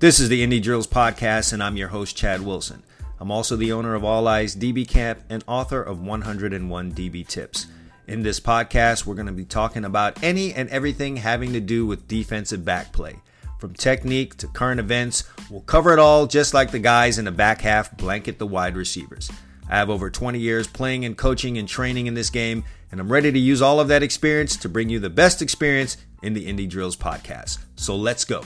This is the Indie Drills Podcast, and I'm your host, Chad Wilson. I'm also the owner of All Eyes DB Camp and author of 101 DB Tips. In this podcast, we're going to be talking about any and everything having to do with defensive back play. From technique to current events, we'll cover it all just like the guys in the back half blanket the wide receivers. I have over 20 years playing and coaching and training in this game, and I'm ready to use all of that experience to bring you the best experience in the Indie Drills podcast. So let's go.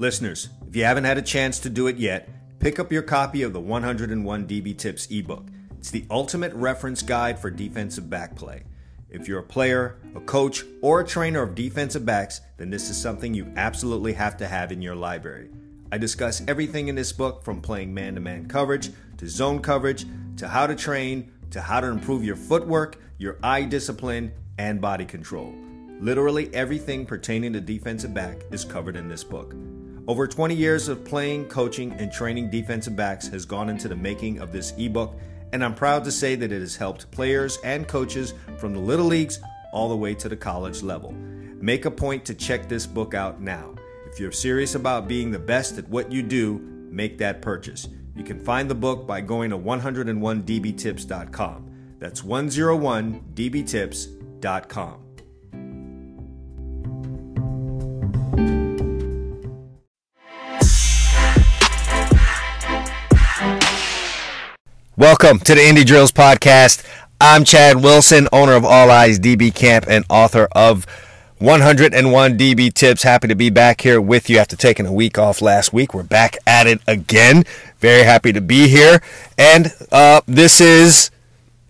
Listeners, if you haven't had a chance to do it yet, pick up your copy of the 101 DB Tips ebook. It's the ultimate reference guide for defensive back play. If you're a player, a coach, or a trainer of defensive backs, then this is something you absolutely have to have in your library. I discuss everything in this book from playing man to man coverage to zone coverage to how to train to how to improve your footwork, your eye discipline, and body control. Literally everything pertaining to defensive back is covered in this book. Over 20 years of playing, coaching, and training defensive backs has gone into the making of this ebook, and I'm proud to say that it has helped players and coaches from the little leagues all the way to the college level. Make a point to check this book out now. If you're serious about being the best at what you do, make that purchase. You can find the book by going to 101dbtips.com. That's 101dbtips.com. Welcome to the Indie Drills Podcast. I'm Chad Wilson, owner of All Eyes DB Camp and author of 101 DB Tips. Happy to be back here with you after taking a week off last week. We're back at it again. Very happy to be here. And uh, this is,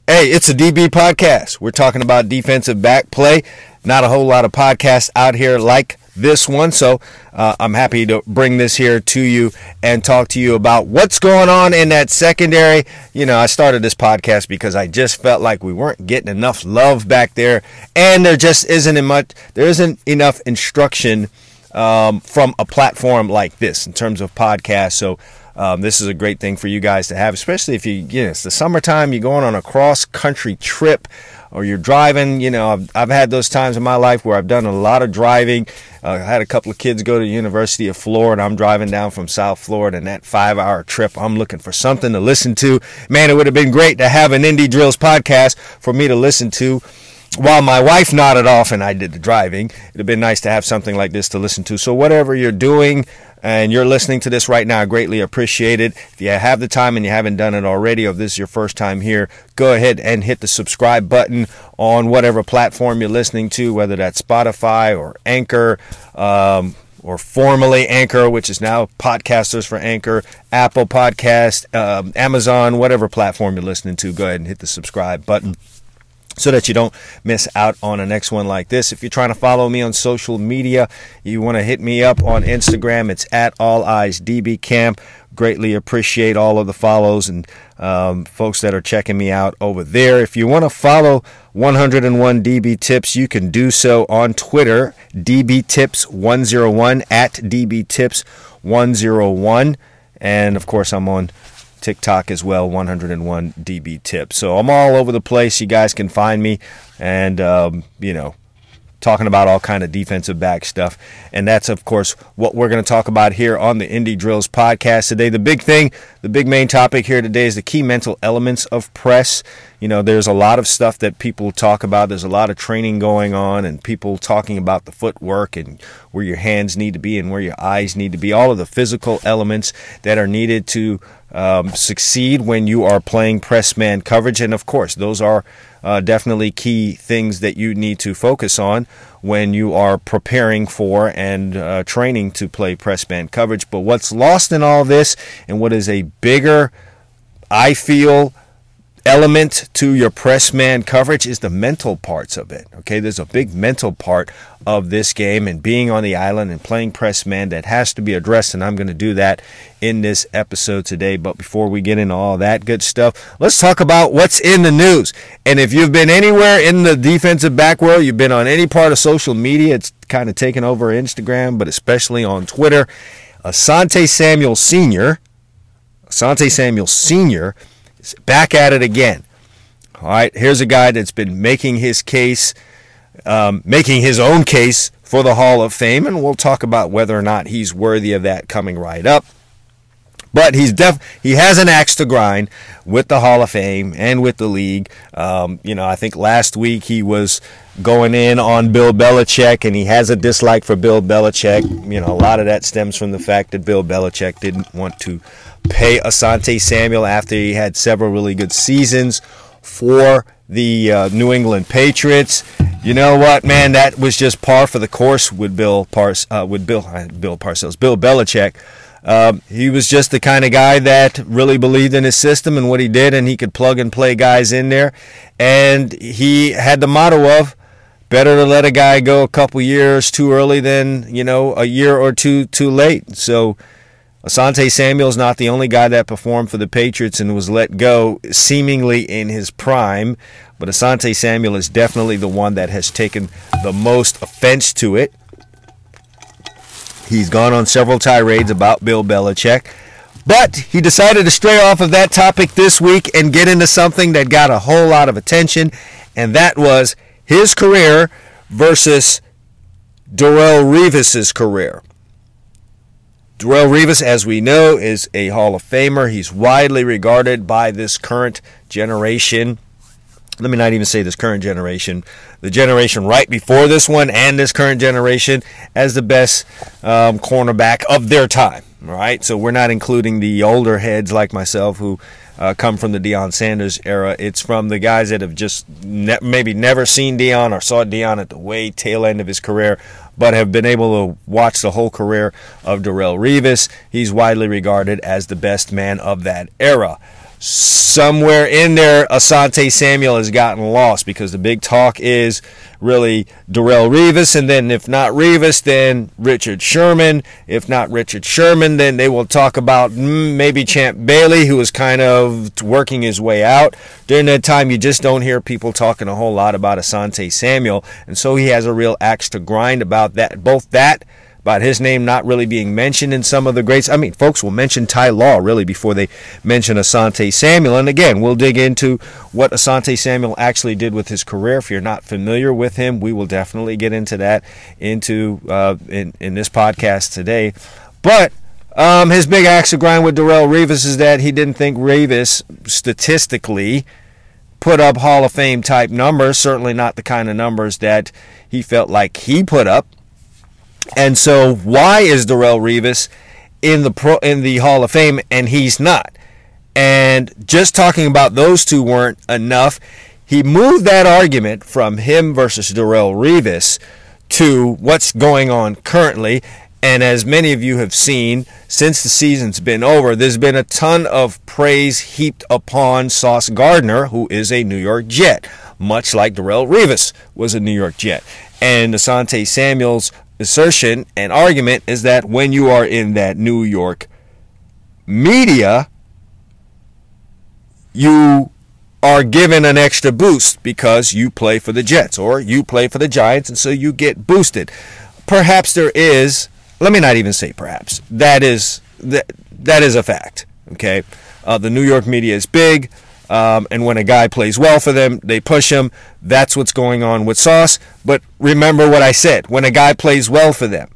hey, it's a DB podcast. We're talking about defensive back play. Not a whole lot of podcasts out here like this one. So uh, I'm happy to bring this here to you and talk to you about what's going on in that secondary. You know, I started this podcast because I just felt like we weren't getting enough love back there, and there just isn't much. There isn't enough instruction um, from a platform like this in terms of podcasts. So. Um, this is a great thing for you guys to have, especially if you, you know, it's the summertime, you're going on a cross country trip or you're driving. You know, I've, I've had those times in my life where I've done a lot of driving. Uh, I had a couple of kids go to the University of Florida. I'm driving down from South Florida, and that five hour trip, I'm looking for something to listen to. Man, it would have been great to have an Indie Drills podcast for me to listen to while my wife nodded off and I did the driving, it'd have been nice to have something like this to listen to. So, whatever you're doing, and you're listening to this right now, I greatly appreciate it. If you have the time and you haven't done it already, or if this is your first time here, go ahead and hit the subscribe button on whatever platform you're listening to, whether that's Spotify or Anchor. Um, or formerly Anchor, which is now Podcasters for Anchor, Apple Podcast, um, Amazon, whatever platform you're listening to, go ahead and hit the subscribe button so that you don't miss out on a next one like this. If you're trying to follow me on social media, you want to hit me up on Instagram. It's at All Eyes DB Camp. Greatly appreciate all of the follows and um, folks that are checking me out over there. If you want to follow 101 DB Tips, you can do so on Twitter, DB Tips 101 at DB Tips 101. And of course, I'm on TikTok as well, 101 DB Tips. So I'm all over the place. You guys can find me, and um, you know, talking about all kind of defensive back stuff. And that's of course what we're going to talk about here on the Indie Drills podcast today. The big thing, the big main topic here today is the key mental elements of press. You know, there's a lot of stuff that people talk about. There's a lot of training going on and people talking about the footwork and where your hands need to be and where your eyes need to be. All of the physical elements that are needed to um, succeed when you are playing press man coverage. And of course, those are uh, definitely key things that you need to focus on when you are preparing for and uh, training to play press man coverage. But what's lost in all this, and what is a bigger, I feel, element to your press man coverage is the mental parts of it. Okay, there's a big mental part of this game and being on the island and playing press man that has to be addressed, and I'm going to do that in this episode today. But before we get into all that good stuff, let's talk about what's in the news. And if you've been anywhere in the defensive back world, you've been on any part of social media, it's kind of taken over Instagram, but especially on Twitter. Asante Samuel Sr., Asante Samuel Sr., back at it again. All right, here's a guy that's been making his case, um, making his own case for the Hall of Fame, and we'll talk about whether or not he's worthy of that coming right up. But he's def he has an axe to grind with the Hall of Fame and with the league. Um, you know, I think last week he was going in on Bill Belichick, and he has a dislike for Bill Belichick. You know, a lot of that stems from the fact that Bill Belichick didn't want to pay Asante Samuel after he had several really good seasons for the uh, New England Patriots. You know what, man? That was just par for the course with Bill Pars uh, with Bill uh, Bill Parcells, Bill Belichick. Um, he was just the kind of guy that really believed in his system and what he did, and he could plug and play guys in there. And he had the motto of better to let a guy go a couple years too early than you know a year or two too late. So Asante Samuel's not the only guy that performed for the Patriots and was let go seemingly in his prime, but Asante Samuel is definitely the one that has taken the most offense to it. He's gone on several tirades about Bill Belichick. But he decided to stray off of that topic this week and get into something that got a whole lot of attention, and that was his career versus Darrelle Revis's career. Darrelle Revis, as we know, is a Hall of Famer. He's widely regarded by this current generation. Let me not even say this current generation, the generation right before this one and this current generation as the best um, cornerback of their time. Right, so we're not including the older heads like myself who uh, come from the Deion Sanders era. It's from the guys that have just ne- maybe never seen Deion or saw Deion at the way tail end of his career, but have been able to watch the whole career of Darrelle Revis. He's widely regarded as the best man of that era somewhere in there, Asante Samuel has gotten lost because the big talk is really Darrelle Revis, and then if not Revis, then Richard Sherman. If not Richard Sherman, then they will talk about mm, maybe Champ Bailey, who is kind of working his way out. During that time, you just don't hear people talking a whole lot about Asante Samuel, and so he has a real axe to grind about that. Both that about his name not really being mentioned in some of the greats. I mean, folks will mention Ty Law really before they mention Asante Samuel. And again, we'll dig into what Asante Samuel actually did with his career. If you're not familiar with him, we will definitely get into that into uh, in in this podcast today. But um, his big axe to grind with Darrelle Revis is that he didn't think Revis statistically put up Hall of Fame type numbers. Certainly not the kind of numbers that he felt like he put up. And so, why is Darrelle Revis in the pro in the Hall of Fame and he's not? And just talking about those two weren't enough. He moved that argument from him versus Darrelle Revis to what's going on currently. And as many of you have seen, since the season's been over, there's been a ton of praise heaped upon Sauce Gardner, who is a New York Jet, much like Darrelle Revis was a New York Jet. And Asante Samuels assertion and argument is that when you are in that New York media, you are given an extra boost because you play for the Jets or you play for the Giants, and so you get boosted. Perhaps there is, let me not even say perhaps, that is that, that is a fact. Okay, uh, the New York media is big. Um, and when a guy plays well for them, they push him. That's what's going on with Sauce. But remember what I said when a guy plays well for them.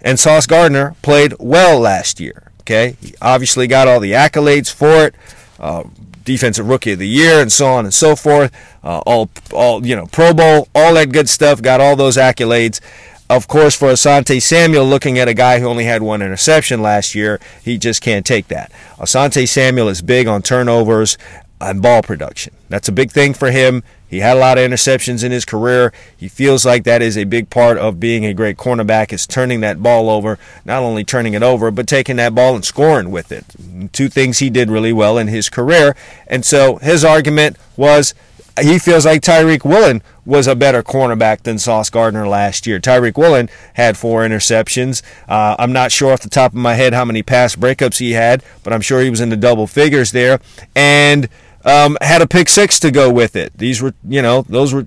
And Sauce Gardner played well last year. Okay. He obviously got all the accolades for it. Uh, defensive rookie of the year and so on and so forth. Uh, all, all, you know, Pro Bowl, all that good stuff. Got all those accolades. Of course, for Asante Samuel, looking at a guy who only had one interception last year, he just can't take that. Asante Samuel is big on turnovers and ball production. That's a big thing for him. He had a lot of interceptions in his career. He feels like that is a big part of being a great cornerback is turning that ball over, not only turning it over, but taking that ball and scoring with it. Two things he did really well in his career. And so his argument was he feels like Tariq Woolen was a better cornerback than Sauce Gardner last year. Tariq Woolen had four interceptions. Uh, I'm not sure off the top of my head how many pass breakups he had, but I'm sure he was in the double figures there. And um, had a pick six to go with it. These were, you know, those were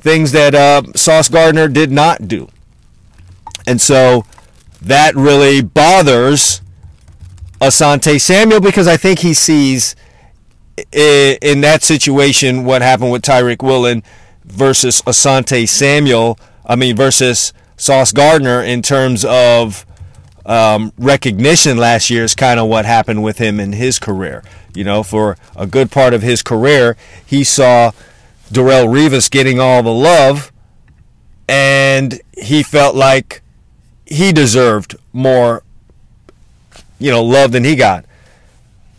things that uh, Sauce Gardner did not do. And so that really bothers Asante Samuel because I think he sees in that situation, what happened with Tariq Woolen versus Asante Samuel, I mean, versus Sauce Gardner in terms of um, recognition last year is kind of what happened with him in his career. You know, for a good part of his career, he saw Darrelle Revis getting all the love, and he felt like he deserved more, you know, love than he got.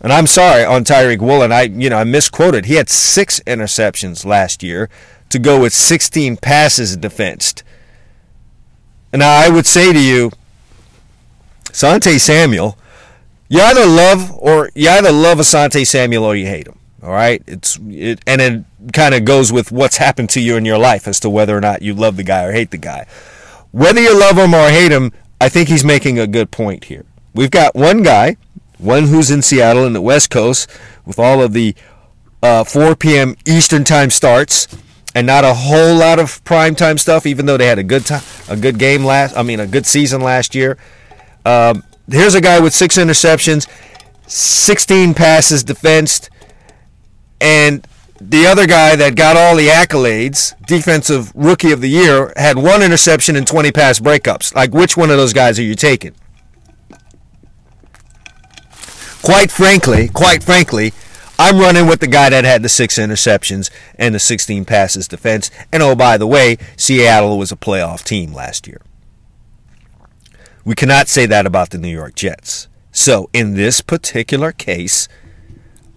And I'm sorry on Tariq Woolen. I, you know, I misquoted. He had six interceptions last year to go with 16 passes defensed. And I would say to you, Sante Samuel, you either love or you either love Asante Samuel or you hate him. All right, it's it, and it kind of goes with what's happened to you in your life as to whether or not you love the guy or hate the guy. Whether you love him or hate him, I think he's making a good point here. We've got one guy, one who's in Seattle in the West Coast, with all of the uh, 4 p.m. Eastern time starts, and not a whole lot of prime time stuff. Even though they had a good time, a good game last, I mean, a good season last year. Um, here's a guy with six interceptions, 16 passes defensed, and the other guy that got all the accolades, defensive rookie of the year, had one interception and 20 pass breakups. Like, which one of those guys are you taking? Quite frankly, quite frankly, I'm running with the guy that had the six interceptions and the 16 passes defense. And oh, by the way, Seattle was a playoff team last year. We cannot say that about the New York Jets. So, in this particular case,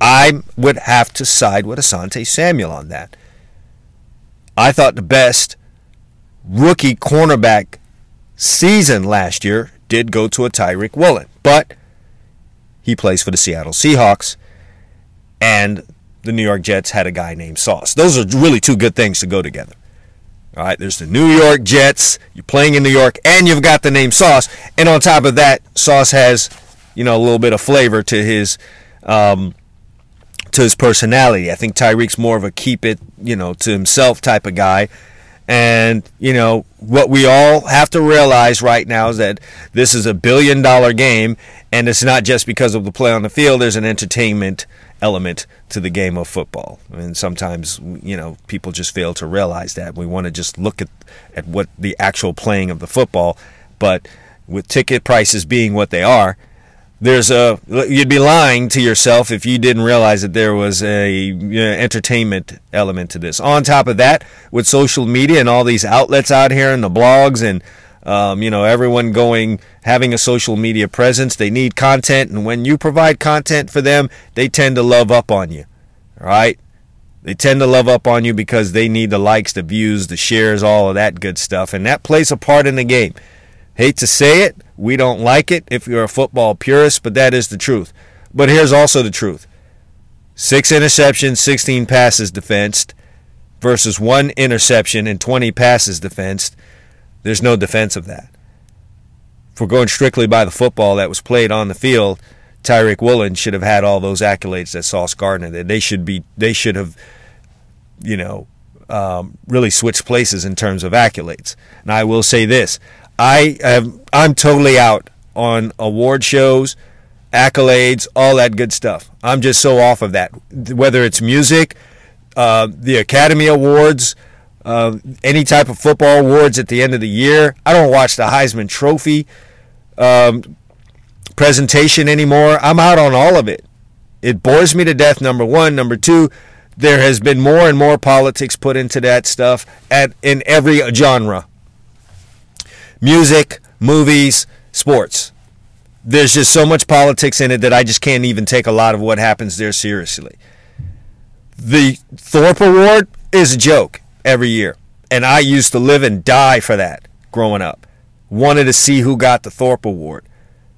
I would have to side with Asante Samuel on that. I thought the best rookie cornerback season last year did go to a Tariq Woolen, but he plays for the Seattle Seahawks, and the New York Jets had a guy named Sauce. Those are really two good things to go together. All right, there's the New York Jets. You're playing in New York, and you've got the name Sauce. And on top of that, Sauce has, you know, a little bit of flavor to his um, to his personality. I think Tariq's more of a keep it, you know, to himself type of guy. And, you know, what we all have to realize right now is that this is a billion dollar game, and it's not just because of the play on the field, there's an entertainment element to the game of football. And sometimes, you know, people just fail to realize that. We want to just look at, at what the actual playing of the football, but with ticket prices being what they are, there's a you'd be lying to yourself if you didn't realize that there was a you know, entertainment element to this. On top of that, with social media and all these outlets out here and the blogs and um, you know everyone going having a social media presence, they need content, and when you provide content for them, they tend to love up on you. Right. They tend to love up on you because they need the likes, the views, the shares, all of that good stuff. And that plays a part in the game. Hate to say it, we don't like it if you're a football purist, but that is the truth. But here's also the truth six interceptions, 16 passes defensed versus one interception and 20 passes defensed. There's no defense of that. If we're going strictly by the football that was played on the field, Tariq Woolen should have had all those accolades that Sauce Gardner did. They should be. They should have, you know, um, really switched places in terms of accolades. And I will say this: I have I'm totally out on award shows, accolades, all that good stuff. I'm just so off of that. Whether it's music, uh, the Academy Awards, uh, any type of football awards at the end of the year. I don't watch the Heisman Trophy um, presentation anymore. I'm out on all of it. It bores me to death. Number one, number two. There has been more and more politics put into that stuff at in every genre music, movies, sports. There's just so much politics in it that I just can't even take a lot of what happens there seriously. The Thorpe Award is a joke every year, and I used to live and die for that growing up. Wanted to see who got the Thorpe Award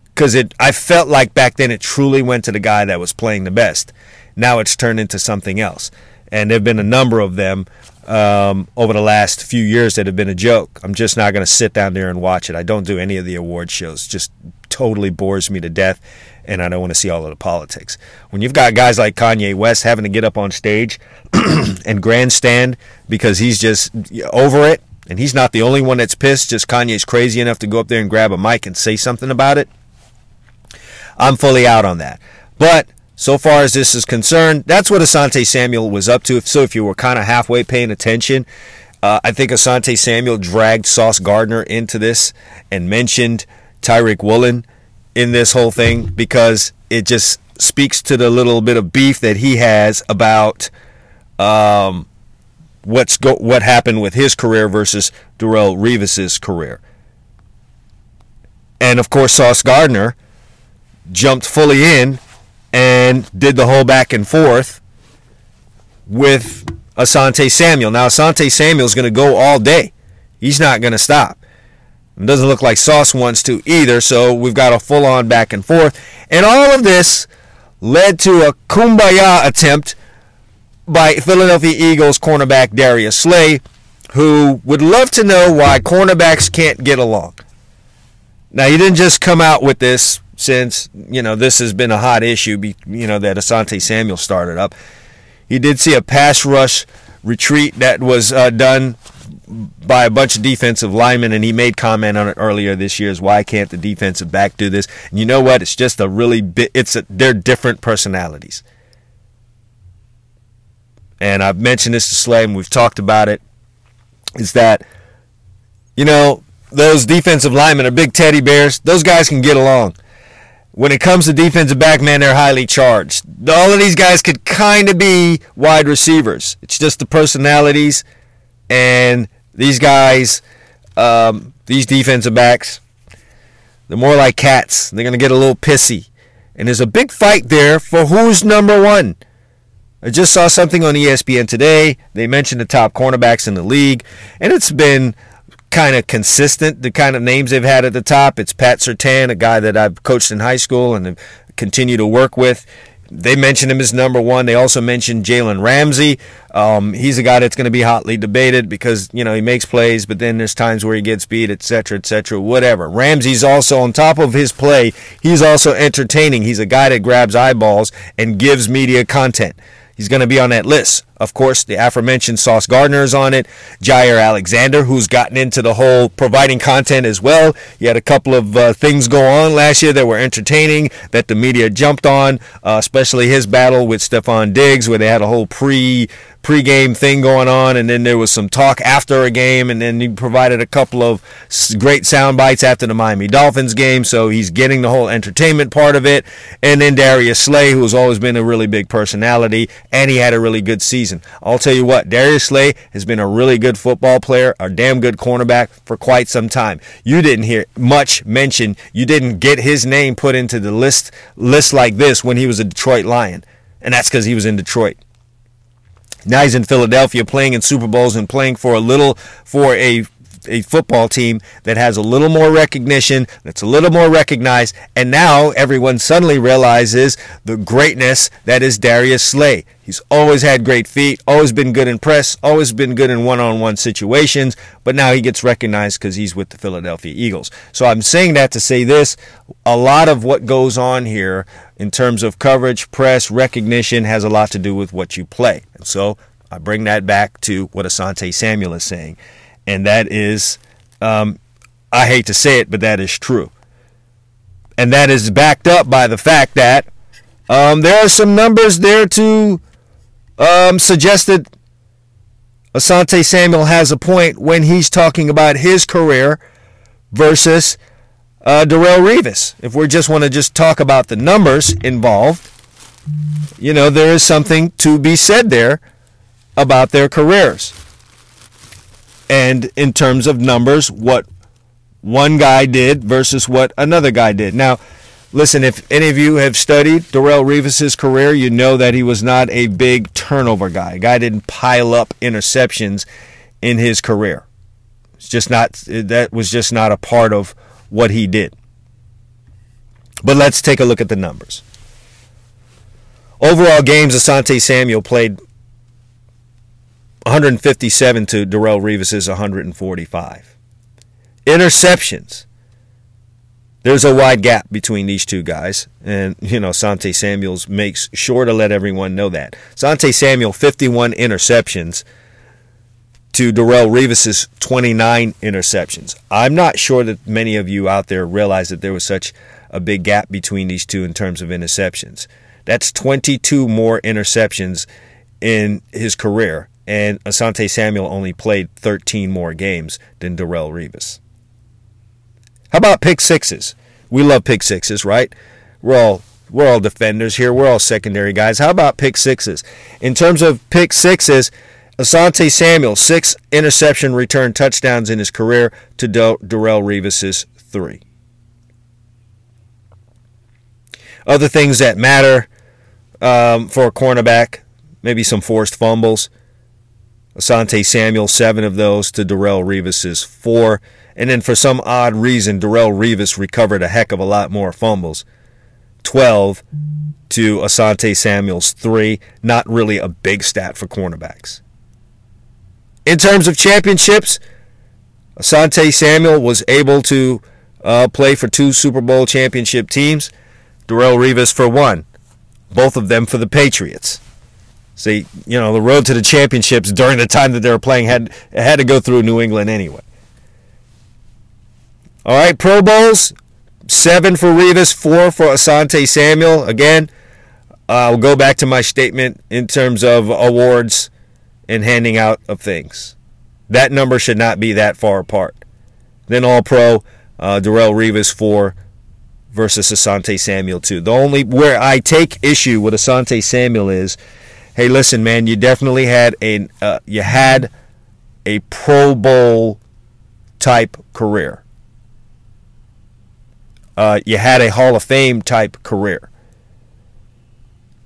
because it. I felt like back then it truly went to the guy that was playing the best. Now it's turned into something else, and there've been a number of them um, over the last few years that have been a joke. I'm just not going to sit down there and watch it. I don't do any of the award shows. Just totally bores me to death, and I don't want to see all of the politics. When you've got guys like Kanye West having to get up on stage and grandstand because he's just over it, and he's not the only one that's pissed. Just Kanye's crazy enough to go up there and grab a mic and say something about it. I'm fully out on that. But so far as this is concerned, that's what Asante Samuel was up to. So if you were kind of halfway paying attention, uh, I think Asante Samuel dragged Sauce Gardner into this and mentioned Tariq Woolen in this whole thing because it just speaks to the little bit of beef that he has about um, what's go- what happened with his career versus Darrelle Revis's career. And of course, Sauce Gardner jumped fully in and did the whole back and forth with Asante Samuel. Now, Asante Samuel is going to go all day. He's not going to stop. It doesn't look like Sauce wants to either, so we've got a full on back and forth. And all of this led to a kumbaya attempt by Philadelphia Eagles cornerback Darius Slay, who would love to know why cornerbacks can't get along. Now, he didn't just come out with this since you know this has been a hot issue. You know that Asante Samuel started up. He did see a pass rush retreat that was uh, done by a bunch of defensive linemen, and he made comment on it earlier this year. Is why can't the defensive back do this? And you know what? It's just a really bit. It's a, they're different personalities. And I've mentioned this to Slay, and we've talked about it. Is that you know those defensive linemen are big teddy bears. Those guys can get along when it comes to defensive back, man, they're highly charged. All of these guys could kind of be wide receivers. It's just the personalities, and these guys, um, these defensive backs, they're more like cats. They're going to get a little pissy. And there's a big fight there for who's number one. I just saw something on ESPN today. They mentioned the top cornerbacks in the league, and it's been kind of consistent. The kind of names they've had at the top. It's Pat Surtain, a guy that I've coached in high school and continue to work with. They mentioned him as number one. They also mentioned Jalen Ramsey. Um, he's a guy that's going to be hotly debated because you know he makes plays, but then there's times where he gets beat, etc., etc., whatever. Ramsey's also on top of his play. He's also entertaining. He's a guy that grabs eyeballs and gives media content. He's going to be on that list. Of course, the aforementioned Sauce Gardner is on it. Jaire Alexander, who's gotten into the whole providing content as well. He had a couple of uh, things go on last year that were entertaining that the media jumped on, uh, especially his battle with Stefon Diggs, where they had a whole pre pre-game thing going on, and then there was some talk after a game, and then he provided a couple of great sound bites after the Miami Dolphins game. So he's getting the whole entertainment part of it. And then Darius Slay, who's always been a really big personality, and he had a really good season season. I'll tell you what, Darius Slay has been a really good football player, a damn good cornerback for quite some time. You didn't hear much mention. You didn't get his name put into the list list like this when he was a Detroit Lion, and that's because he was in Detroit. Now he's in Philadelphia playing in Super Bowls and playing for a little for a a football team that has a little more recognition, that's a little more recognized, and now everyone suddenly realizes the greatness that is Darius Slay. He's always had great feet, always been good in press, always been good in one on one situations, but now he gets recognized because he's with the Philadelphia Eagles. So I'm saying that to say this a lot of what goes on here in terms of coverage, press, recognition has a lot to do with what you play. And so I bring that back to what Asante Samuel is saying and that is, um, I hate to say it, but that is true. And that is backed up by the fact that um, there are some numbers there to um, suggest that Asante Samuel has a point when he's talking about his career versus uh, Darrelle Revis. If we just want to just talk about the numbers involved, you know, there is something to be said there about their careers and in terms of numbers, what one guy did versus what another guy did. Now, listen, if any of you have studied Darrelle Revis's career, you know that he was not a big turnover guy. Guy didn't pile up interceptions in his career. It's just not that was just not a part of what he did. But let's take a look at the numbers. Overall games Asante Samuel played 157 to Darrelle Revis's 145. Interceptions. There's a wide gap between these two guys. And, you know, Sante Samuels makes sure to let everyone know that. Sante Samuel, 51 interceptions to Darrelle Revis's 29 interceptions. I'm not sure that many of you out there realize that there was such a big gap between these two in terms of interceptions. That's 22 more interceptions in his career. And Asante Samuel only played 13 more games than Darrelle Revis. How about pick sixes? We love pick sixes, right? We're all we're all defenders here. We're all secondary guys. How about pick sixes? In terms of pick sixes, Asante Samuel, six interception return touchdowns in his career to Darrelle Revis's three. Other things that matter um, for a cornerback, maybe some forced fumbles. Asante Samuel, seven of those to Darrelle Revis's four. And then for some odd reason, Darrelle Revis recovered a heck of a lot more fumbles. 12 to Asante Samuel's 3. Not really a big stat for cornerbacks. In terms of championships, Asante Samuel was able to uh, play for two Super Bowl championship teams. Darrelle Revis for one. Both of them for the Patriots. See, you know, the road to the championships during the time that they were playing had had to go through New England anyway. All right, Pro Bowls, seven for Revis, four for Asante Samuel. Again, I'll go back to my statement in terms of awards and handing out of things. That number should not be that far apart. Then All Pro, uh, Darrelle Revis, four versus Asante Samuel, two. The only where I take issue with Asante Samuel is, hey, listen, man, you definitely had a uh, you had a Pro Bowl type career uh, you had a Hall of Fame type career.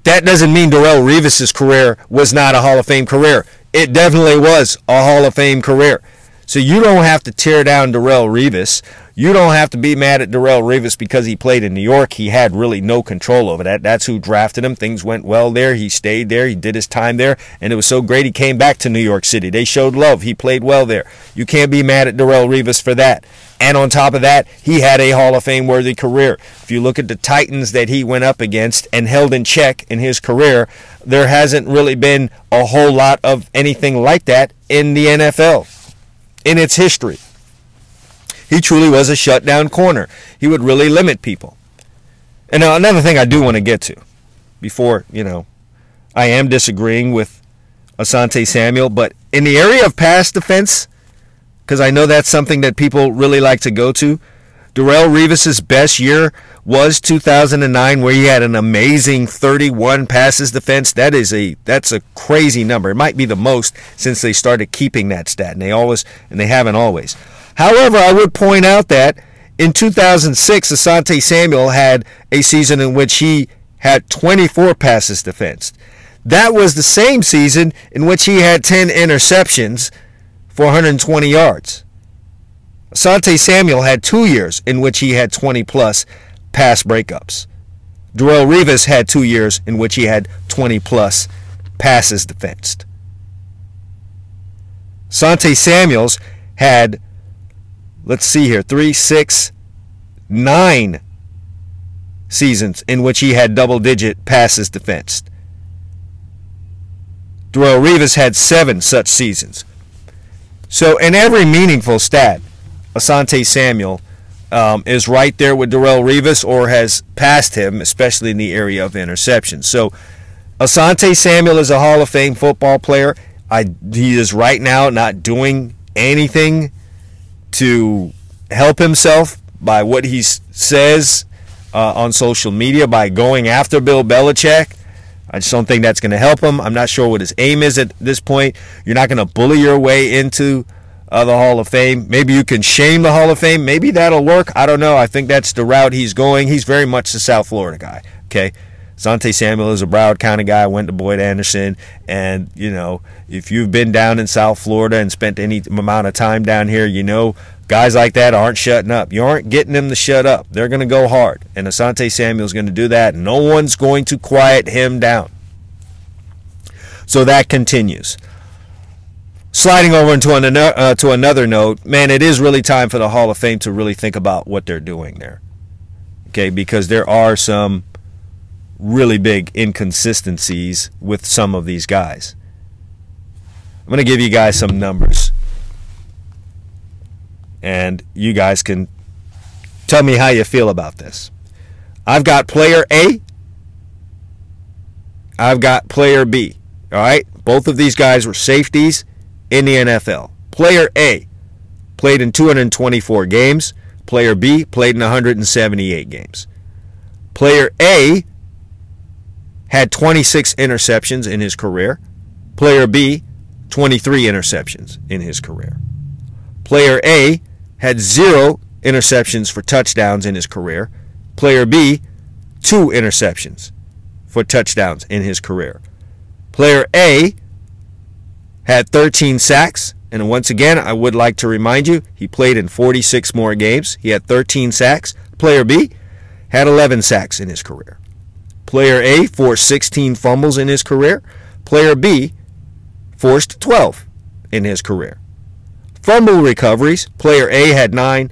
That doesn't mean Darrelle Revis's career was not a Hall of Fame career. It definitely was a Hall of Fame career. So you don't have to tear down Darrelle Revis. You don't have to be mad at Darrelle Revis because he played in New York. He had really no control over that. That's who drafted him. Things went well there. He stayed there. He did his time there. And it was so great he came back to New York City. They showed love. He played well there. You can't be mad at Darrelle Revis for that. And on top of that, he had a Hall of Fame worthy career. If you look at the Titans that he went up against and held in check in his career, there hasn't really been a whole lot of anything like that in the NFL in its history. He truly was a shutdown corner. He would really limit people. And now another thing I do want to get to before, you know, I am disagreeing with Asante Samuel, but in the area of pass defense, because I know that's something that people really like to go to. Darrelle Revis's best year was 2009, where he had an amazing 31 passes defense. That is a that's a crazy number. It might be the most since they started keeping that stat, and they always and they haven't always. However, I would point out that in 2006, Asante Samuel had a season in which he had 24 passes defensed. That was the same season in which he had 10 interceptions 420 yards. Asante Samuel had two years in which he had 20 plus pass breakups. Darrelle Revis had two years in which he had 20 plus passes defensed. Sante Samuels had, let's see here, three, six, nine seasons in which he had double digit passes defensed. Darrelle Revis had seven such seasons. So in every meaningful stat, Asante Samuel um, is right there with Darrelle Revis or has passed him, especially in the area of interceptions. So Asante Samuel is a Hall of Fame football player. I, he is right now not doing anything to help himself by what he says uh, on social media by going after Bill Belichick. I just don't think that's going to help him. I'm not sure what his aim is at this point. You're not going to bully your way into uh, the Hall of Fame. Maybe you can shame the Hall of Fame. Maybe that'll work. I don't know. I think that's the route he's going. He's very much a South Florida guy. Okay. Sante Samuel is a Broward County guy. Went to Boyd Anderson, and you know if you've been down in South Florida and spent any amount of time down here, you know guys like that aren't shutting up. You aren't getting them to shut up. They're going to go hard. And Asante Samuel's going to do that. No one's going to quiet him down. So that continues. Sliding over into an, uh, to another note, man, it is really time for the Hall of Fame to really think about what they're doing there. Okay, because there are some really big inconsistencies with some of these guys. I'm going to give you guys some numbers and you guys can tell me how you feel about this. I've got player A I've got player B. All right? Both of these guys were safeties in the NFL. Player A played in 224 games. Player B played in 178 games. Player A had 26 interceptions in his career. Player B, 23 interceptions in his career. Player A had zero interceptions for touchdowns in his career. Player B, two interceptions for touchdowns in his career. Player A had 13 sacks. And once again, I would like to remind you, he played in 46 more games. He had 13 sacks. Player B had 11 sacks in his career. Player A forced 16 fumbles in his career. Player B forced 12 in his career. Fumble recoveries, player A had 9.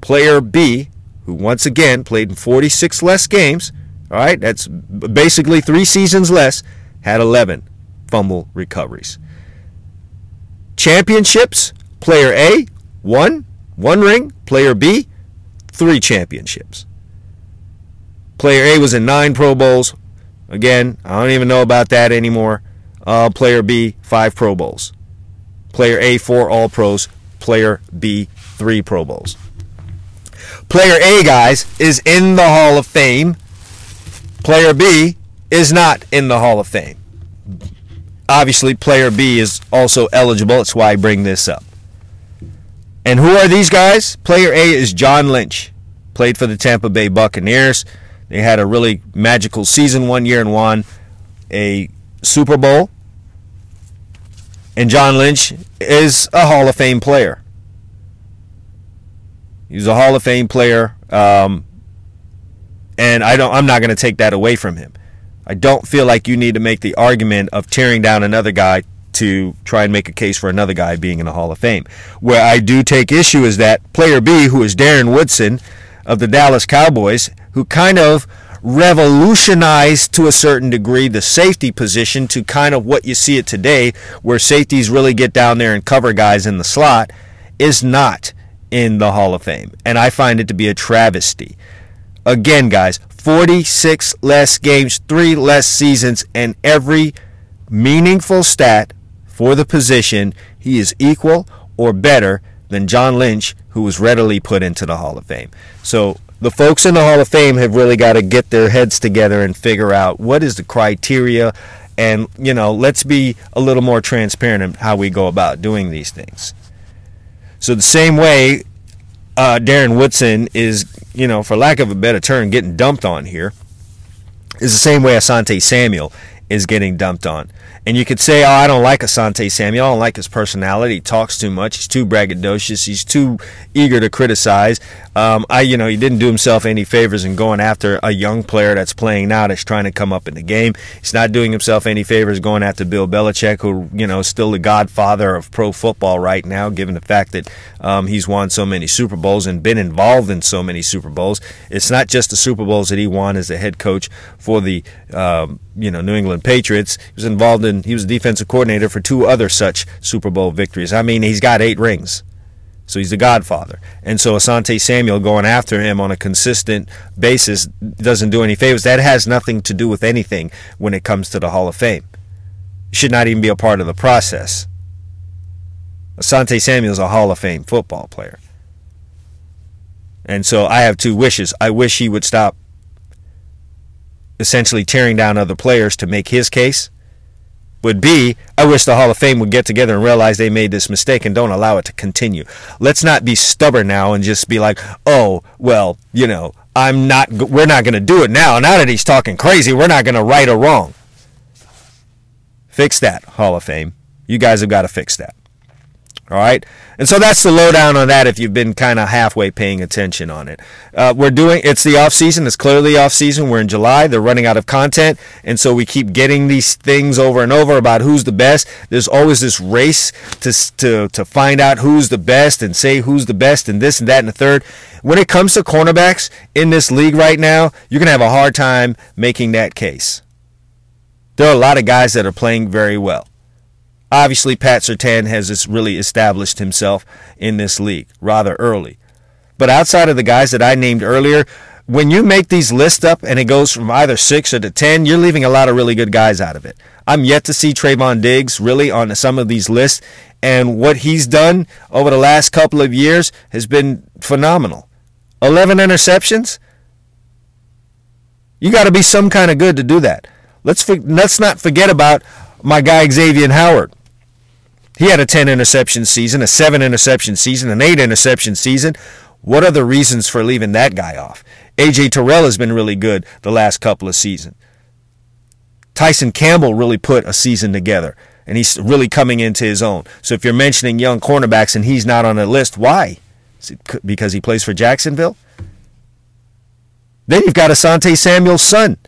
Player B, who once again played in 46 less games, all right, that's basically three seasons less, had 11 fumble recoveries. Championships, player A, one, one ring. Player B, three championships. Player A was in nine Pro Bowls. Again, I don't even know about that anymore. Uh, player B, five Pro Bowls. Player A, four All Pros. Player B, three Pro Bowls. Player A, guys, is in the Hall of Fame. Player B is not in the Hall of Fame obviously player B is also eligible. That's why I bring this up. And who are these guys? Player A is John Lynch. Played for the Tampa Bay Buccaneers. They had a really magical season one year and won a Super Bowl. And John Lynch is a Hall of Fame player. He's a Hall of Fame player, um, and I don't. I'm not going to take that away from him. I don't feel like you need to make the argument of tearing down another guy to try and make a case for another guy being in the Hall of Fame. Where I do take issue is that player B, who is Darren Woodson of the Dallas Cowboys, who kind of revolutionized to a certain degree the safety position to kind of what you see it today, where safeties really get down there and cover guys in the slot, is not in the Hall of Fame. And I find it to be a travesty. Again, guys, 46 less games, three less seasons, and every meaningful stat for the position, he is equal or better than John Lynch, who was readily put into the Hall of Fame. So the folks in the Hall of Fame have really got to get their heads together and figure out what is the criteria and you know let's be a little more transparent in how we go about doing these things so the same way uh, Darren Woodson is, you know, for lack of a better term, getting dumped on here, is the same way Asante Samuel is getting dumped on. And you could say, oh, I don't like Asante Samuel. I don't like his personality. He talks too much. He's too braggadocious. He's too eager to criticize. Um, I, you know, he didn't do himself any favors in going after a young player that's playing now that's trying to come up in the game. He's not doing himself any favors going after Bill Belichick, who, you know, is still the godfather of pro football right now, given the fact that um, he's won so many Super Bowls and been involved in so many Super Bowls. It's not just the Super Bowls that he won as the head coach for the, um, you know, New England Patriots. He was involved in, he was a defensive coordinator for two other such Super Bowl victories. I mean, he's got eight rings. So he's the godfather. And so Asante Samuel going after him on a consistent basis doesn't do any favors. That has nothing to do with anything when it comes to the Hall of Fame. It should not even be a part of the process. Asante Samuel is a Hall of Fame football player. And so I have two wishes. I wish he would stop essentially tearing down other players to make his case would be I wish the Hall of Fame would get together and realize they made this mistake and don't allow it to continue. Let's not be stubborn now and just be like, "Oh, well, you know, I'm not we're not going to do it now. Now that he's talking crazy, we're not going to right or wrong." Fix that, Hall of Fame. You guys have got to fix that. All right. And so that's the lowdown on that if you've been kind of halfway paying attention on it. Uh, we're doing, it's the off season. It's clearly off season. We're in July. They're running out of content. And so we keep getting these things over and over about who's the best. There's always this race to, to, to find out who's the best and say who's the best and this and that and the third. When it comes to cornerbacks in this league right now, you're going to have a hard time making that case. There are a lot of guys that are playing very well. Obviously, Pat Surtain has really established himself in this league rather early. But outside of the guys that I named earlier, when you make these lists up and it goes from either six or to 10, you're leaving a lot of really good guys out of it. I'm yet to see Trevon Diggs really on some of these lists. And what he's done over the last couple of years has been phenomenal. 11 interceptions. You got to be some kind of good to do that. Let's let's not forget about my guy Xavier Howard. He had a 10 interception season, a 7 interception season, an 8 interception season. What are the reasons for leaving that guy off? AJ Terrell has been really good the last couple of seasons. Tyson Campbell really put a season together, and he's really coming into his own. So if you're mentioning young cornerbacks and he's not on the list, why? because he plays for Jacksonville? Then you've got Asante Samuel's son.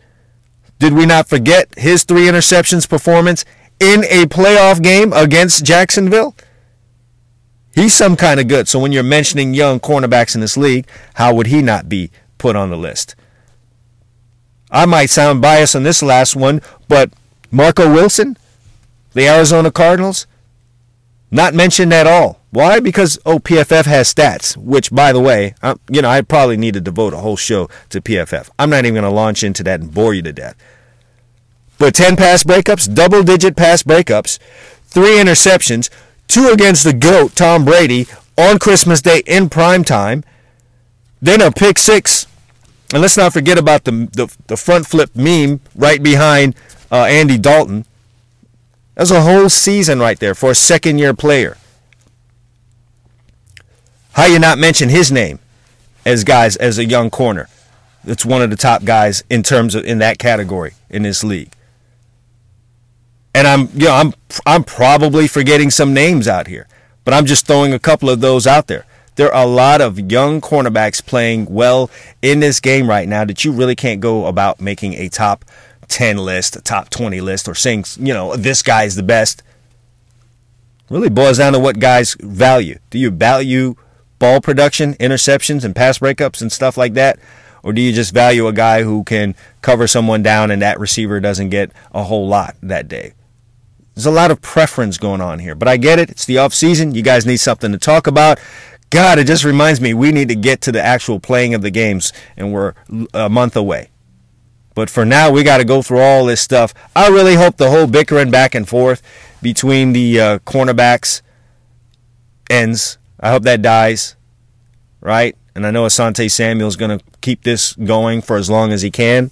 Did we not forget his three interceptions performance in a playoff game against Jacksonville? He's some kind of good. So when you're mentioning young cornerbacks in this league, how would he not be put on the list? I might sound biased on this last one, but Marco Wilson, the Arizona Cardinals, not mentioned at all. Why? Because oh, PFF has stats, which, by the way, I, you know, I probably need to devote a whole show to PFF. I'm not even going to launch into that and bore you to death. But 10 pass breakups, double digit pass breakups, three interceptions, two against the GOAT, Tom Brady, on Christmas Day in prime time, then a pick six. And let's not forget about the, the, the front flip meme right behind uh, Andy Dalton. That's a whole season right there for a second year player. How you not mention his name as guys as a young corner? That's one of the top guys in terms of in that category in this league. And I'm you know I'm I'm probably forgetting some names out here, but I'm just throwing a couple of those out there. There are a lot of young cornerbacks playing well in this game right now that you really can't go about making a top 10 list, a top 20 list, or saying, you know, this guy is the best. Really boils down to what guys value. Do you value ball production, interceptions, and pass breakups and stuff like that? Or do you just value a guy who can cover someone down and that receiver doesn't get a whole lot that day? There's a lot of preference going on here, but I get it. It's the off season. You guys need something to talk about. God, it just reminds me we need to get to the actual playing of the games, and we're a month away. But for now, we got to go through all this stuff. I really hope the whole bickering back and forth between the uh, cornerbacks ends. I hope that dies, right? And I know Asante Samuel's going to keep this going for as long as he can.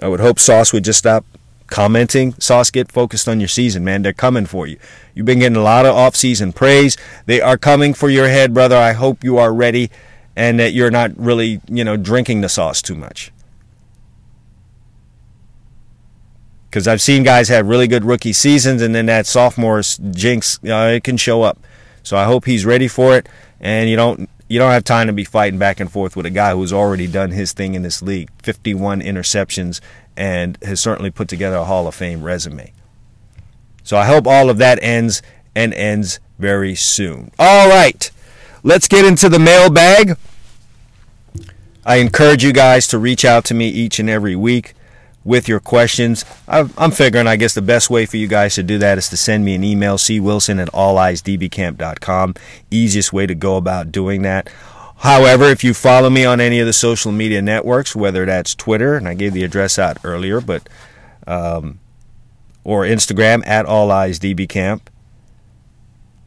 I would hope Sauce would just stop commenting. Sauce, get focused on your season, man. They're coming for you. You've been getting a lot of off-season praise. They are coming for your head, brother. I hope you are ready and that you're not really, you know, drinking the sauce too much. Because I've seen guys have really good rookie seasons, and then that sophomore jinx, uh, it can show up. So I hope he's ready for it, and you don't you don't have time to be fighting back and forth with a guy who's already done his thing in this league 51 interceptions and has certainly put together a Hall of Fame resume. So I hope all of that ends and ends very soon. All right, let's get into the mailbag. I encourage you guys to reach out to me each and every week with your questions. I'm figuring, I guess, the best way for you guys to do that is to send me an email, cwilson at alleyesdbcamp.com. Easiest way to go about doing that. However, if you follow me on any of the social media networks, whether that's Twitter, and I gave the address out earlier, but um, or Instagram at All Eyes DB Camp,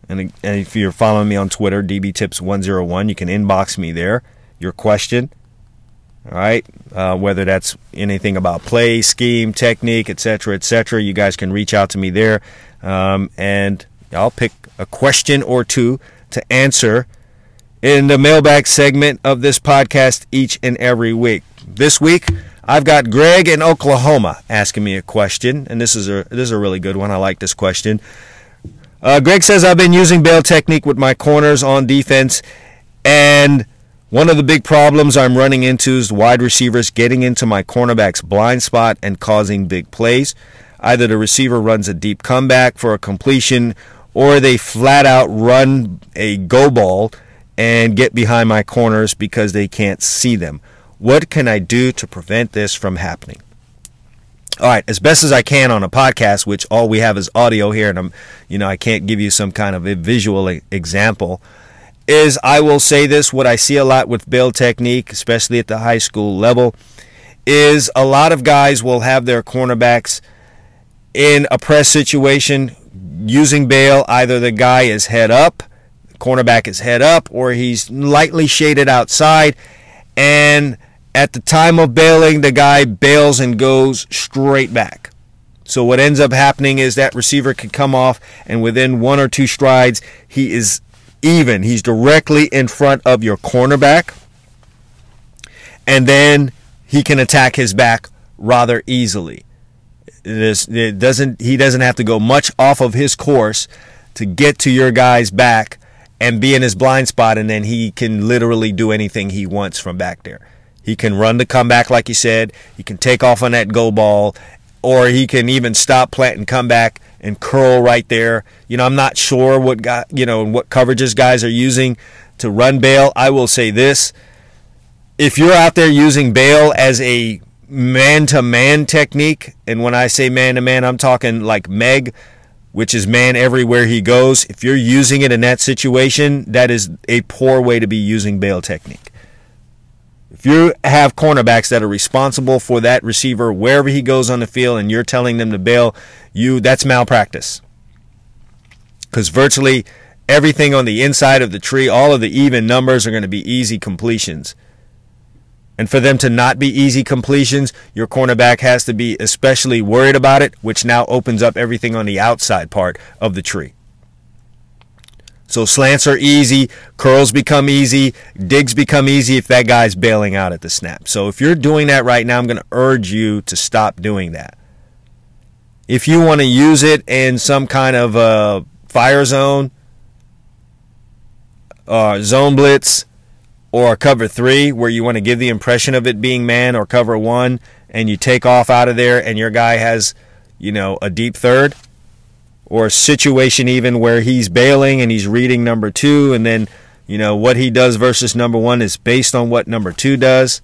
and, and if you're following me on Twitter, DB Tips 101, you can inbox me there your question. All right, uh, whether that's anything about play, scheme, technique, etc., etc., you guys can reach out to me there, um, and I'll pick a question or two to answer in the mailbag segment of this podcast each and every week. This week, I've got Greg in Oklahoma asking me a question, and this is a this is a really good one. I like this question. Uh, Greg says I've been using bail technique with my corners on defense, and one of the big problems I'm running into is wide receivers getting into my cornerback's blind spot and causing big plays. Either the receiver runs a deep comeback for a completion, or they flat out run a go ball and get behind my corners because they can't see them. What can I do to prevent this from happening? All right, as best as I can on a podcast, which all we have is audio here, and I'm, you know, I can't give you some kind of a visual example. is I will say this what I see a lot with bail technique, especially at the high school level, is a lot of guys will have their cornerbacks in a press situation using bail. Either the guy is head up, cornerback is head up, or he's lightly shaded outside. And at the time of bailing, the guy bails and goes straight back. So what ends up happening is that receiver can come off, and within one or two strides, he is even. He's directly in front of your cornerback. And then he can attack his back rather easily. It, is, it doesn't he doesn't have to go much off of his course to get to your guy's back and be in his blind spot and then he can literally do anything he wants from back there. He can run the comeback like you said, he can take off on that go ball or he can even stop plant and come back and curl right there. You know, I'm not sure what guy, you know, what coverages guys are using to run bail. I will say this. If you're out there using bail as a man to man technique, and when I say man to man, I'm talking like Meg, which is man everywhere he goes. If you're using it in that situation, that is a poor way to be using bail technique. If you have cornerbacks that are responsible for that receiver wherever he goes on the field and you're telling them to bail, you that's malpractice. Cuz virtually everything on the inside of the tree, all of the even numbers are going to be easy completions. And for them to not be easy completions, your cornerback has to be especially worried about it, which now opens up everything on the outside part of the tree. So slants are easy, curls become easy, digs become easy if that guy's bailing out at the snap. So if you're doing that right now, I'm going to urge you to stop doing that. If you want to use it in some kind of uh, fire zone, uh, zone blitz, or cover three, where you want to give the impression of it being man, or cover one, and you take off out of there, and your guy has, you know, a deep third or a situation even where he's bailing and he's reading number two, and then you know what he does versus number one is based on what number two does.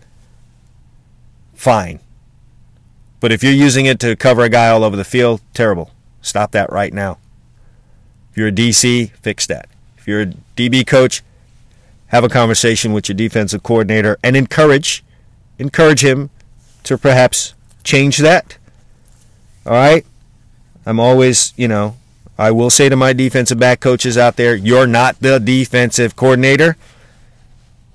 Fine. But if you're using it to cover a guy all over the field, terrible. Stop that right now. If you're a DC, fix that. If you're a DB coach, have a conversation with your defensive coordinator and encourage encourage him to perhaps change that. All right? I'm always, you know, I will say to my defensive back coaches out there, you're not the defensive coordinator.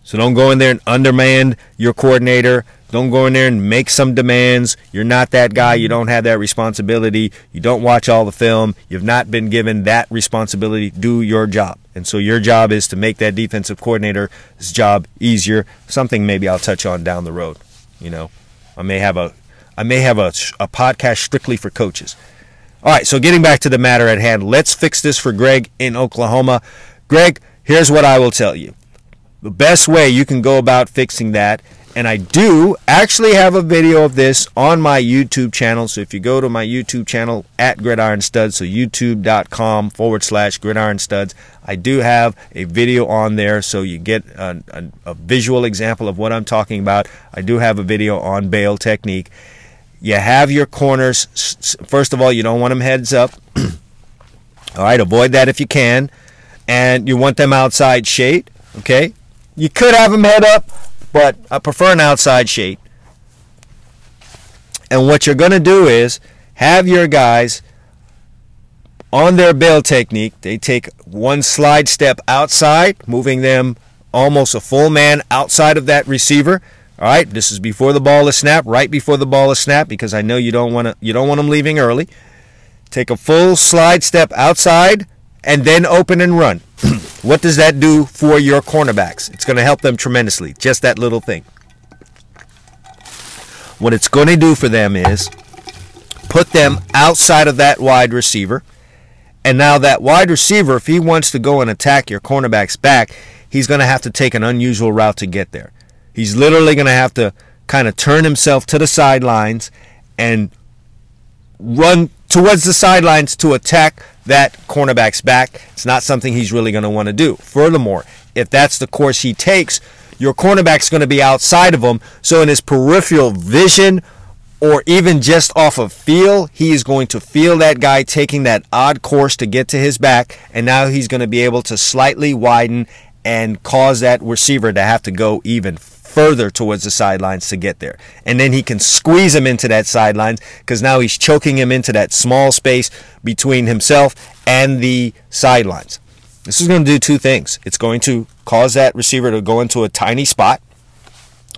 So don't go in there and undermand your coordinator. Don't go in there and make some demands. You're not that guy. You don't have that responsibility. You don't watch all the film. You've not been given that responsibility. Do your job. And so your job is to make that defensive coordinator's job easier. Something maybe I'll touch on down the road. You know, I may have a I may have a, a podcast strictly for coaches. All right, so getting back to the matter at hand, let's fix this for Greg in Oklahoma. Greg, here's what I will tell you. The best way you can go about fixing that, and I do actually have a video of this on my YouTube channel. So if you go to my YouTube channel at Gridiron Studs, so youtube.com forward slash Gridiron Studs, I do have a video on there so you get a, a, a visual example of what I'm talking about. I do have a video on bail technique. You have your corners. First of all, you don't want them heads up. all right, avoid that if you can. And you want them outside shade. Okay? You could have them head up, but I prefer an outside shade. And what you're going to do is have your guys on their bail technique. They take one slide step outside, moving them almost a full man outside of that receiver. All right, this is before the ball is snapped, right before the ball is snapped, because I know you don't want to you don't want them leaving early. Take a full slide step outside and then open and run. What does that do for your cornerbacks? It's going to help them tremendously. Just that little thing. What it's going to do for them is put them outside of that wide receiver. And now that wide receiver, if he wants to go and attack your cornerback's back, he's going to have to take an unusual route to get there. He's literally going to have to kind of turn himself to the sidelines and run towards the sidelines to attack that cornerback's back. It's not something he's really going to want to do. Furthermore, if that's the course he takes, your cornerback's going to be outside of him. So in his peripheral vision or even just off of feel, he is going to feel that guy taking that odd course to get to his back. And now he's going to be able to slightly widen and cause that receiver to have to go even further towards the sidelines to get there. And then he can squeeze him into that sidelines because now he's choking him into that small space between himself and the sidelines. This is going to do two things. It's going to cause that receiver to go into a tiny spot.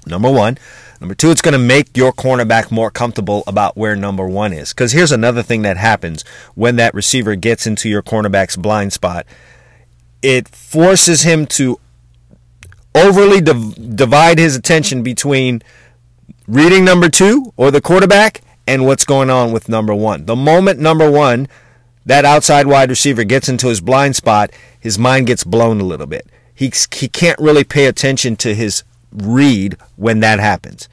Number one. Number two, it's going to make your cornerback more comfortable about where number one is. Because here's another thing that happens when that receiver gets into your cornerback's blind spot it forces him to overly div- divide his attention between reading number two or the quarterback and what's going on with number one. The moment number one, that outside wide receiver gets into his blind spot, his mind gets blown a little bit. He, he can't really pay attention to his read when that happens.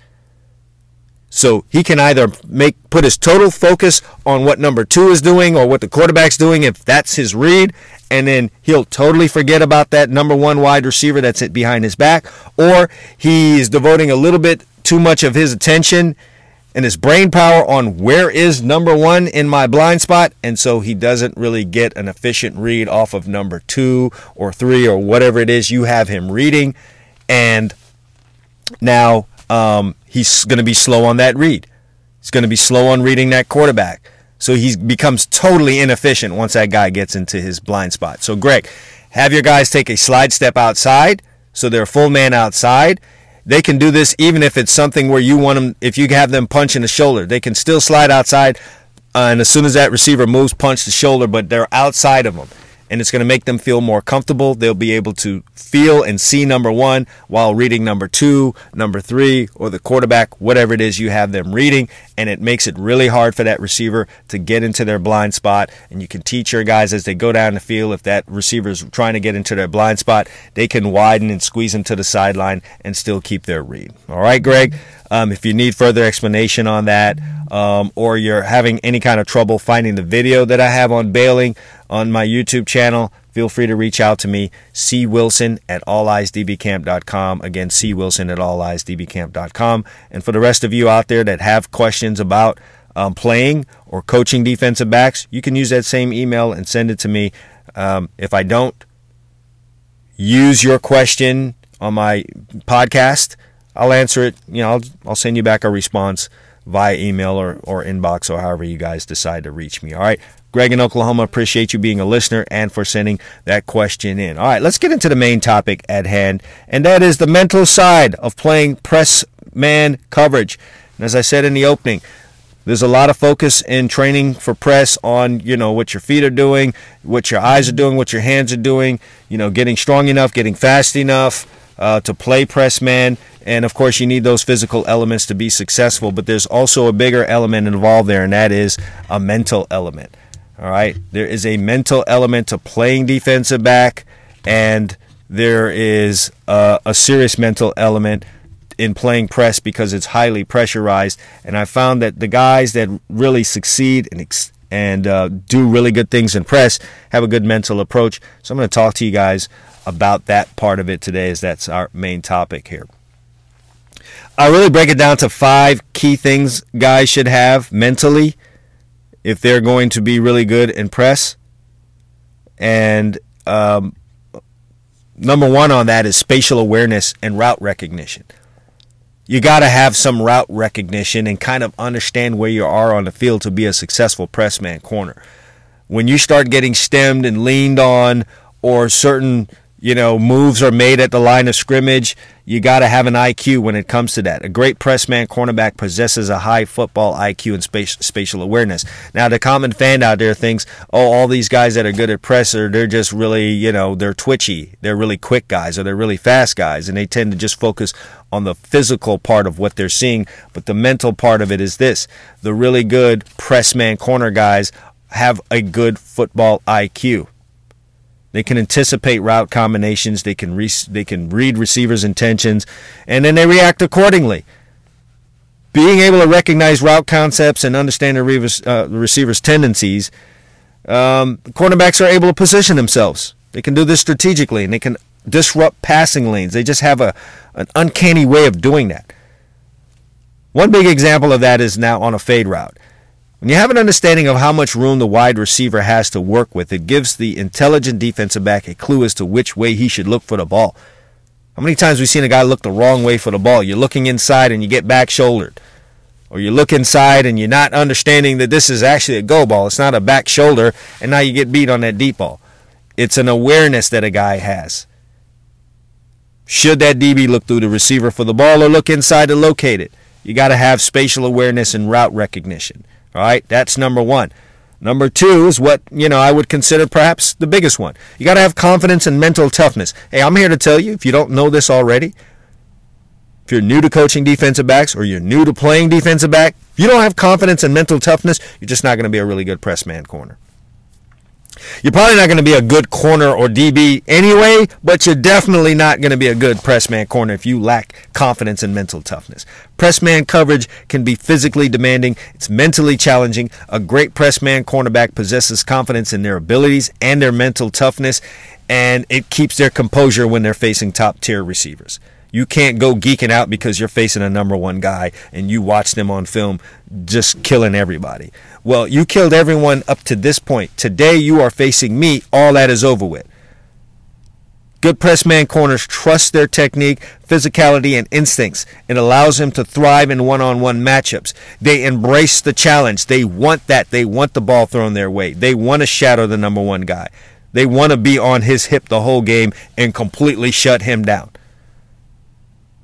So he can either make put his total focus on what number two is doing or what the quarterback's doing if that's his read, and then he'll totally forget about that number one wide receiver that's it behind his back, or he's devoting a little bit too much of his attention and his brain power on where is number one in my blind spot, and so he doesn't really get an efficient read off of number two or three or whatever it is you have him reading, and now um, he's going to be slow on that read. He's going to be slow on reading that quarterback. So he becomes totally inefficient once that guy gets into his blind spot. So, Greg, have your guys take a slide step outside so they're a full man outside. They can do this even if it's something where you want them, if you have them punch in the shoulder, they can still slide outside. Uh, and as soon as that receiver moves, punch the shoulder, but they're outside of them and it's going to make them feel more comfortable. They'll be able to feel and see number one while reading number two, number three, or the quarterback, whatever it is you have them reading. And it makes it really hard for that receiver to get into their blind spot. And you can teach your guys as they go down the field, if that receiver is trying to get into their blind spot, they can widen and squeeze them to the sideline and still keep their read. All right, Greg? Um, if you need further explanation on that, um, or you're having any kind of trouble finding the video that I have on bailing on my YouTube channel, feel free to reach out to me, C. Wilson at alleyesdbcamp.com. Again, C. Wilson at alleyesdbcamp.com. And for the rest of you out there that have questions about um, playing or coaching defensive backs, you can use that same email and send it to me. Um, if I don't use your question on my podcast, I'll answer it. You know, I'll, I'll send you back a response via email or, or inbox or however you guys decide to reach me. All right. Greg in Oklahoma, appreciate you being a listener and for sending that question in. All right, let's get into the main topic at hand, and that is the mental side of playing press man coverage. And as I said in the opening, there's a lot of focus in training for press on, you know, what your feet are doing, what your eyes are doing, what your hands are doing, you know, getting strong enough, getting fast enough uh, to play press man. And of course, you need those physical elements to be successful, but there's also a bigger element involved there, and that is a mental element. All right. There is a mental element to playing defensive back, and there is a, a serious mental element in playing press because it's highly pressurized. And I found that the guys that really succeed and ex- and uh, do really good things in press have a good mental approach. So I'm going to talk to you guys about that part of it today, as that's our main topic here. I really break it down to five key things guys should have mentally if they're going to be really good in press. And um, number one on that is spatial awareness and route recognition. You got to have some route recognition and kind of understand where you are on the field to be a successful press man corner. When you start getting stemmed and leaned on, or certain you know, moves are made at the line of scrimmage. You got to have an IQ when it comes to that. A great press man cornerback possesses a high football IQ and spatial awareness. Now, the common fan out there thinks, oh, all these guys that are good at press are, they're just really, you know, they're twitchy. They're really quick guys or they're really fast guys. And they tend to just focus on the physical part of what they're seeing. But the mental part of it is this the really good press man corner guys have a good football IQ. They can anticipate route combinations. They can re- they can read receivers' intentions, and then they react accordingly. Being able to recognize route concepts and understand the, uh, receiver's tendencies, um, cornerbacks are able to position themselves. They can do this strategically, and they can disrupt passing lanes. They just have a an uncanny way of doing that. One big example of that is now on a fade route. When you have an understanding of how much room the wide receiver has to work with, it gives the intelligent defensive back a clue as to which way he should look for the ball. How many times we've seen a guy look the wrong way for the ball? You're looking inside and you get back shouldered. Or you look inside and you're not understanding that this is actually a go ball. It's not a back shoulder, and now you get beat on that deep ball. It's an awareness that a guy has. Should that DB look through the receiver for the ball or look inside to locate it? You got to have spatial awareness and route recognition. All right, that's number one. Number two is what, you know, I would consider perhaps the biggest one. You got to have confidence and mental toughness. Hey, I'm here to tell you, if you don't know this already, if you're new to coaching defensive backs or you're new to playing defensive back, if you don't have confidence and mental toughness, you're just not going to be a really good press man corner. You're probably not going to be a good corner or DB anyway, but you're definitely not going to be a good press man corner if you lack confidence and mental toughness. Press man coverage can be physically demanding, it's mentally challenging. A great press man cornerback possesses confidence in their abilities and their mental toughness, and it keeps their composure when they're facing top tier receivers. You can't go geeking out because you're facing a number one guy and you watch them on film just killing everybody. Well, you killed everyone up to this point. Today you are facing me. All that is over with. Good press man corners trust their technique, physicality, and instincts. It allows them to thrive in one on one matchups. They embrace the challenge. They want that. They want the ball thrown their way. They want to shadow the number one guy. They want to be on his hip the whole game and completely shut him down.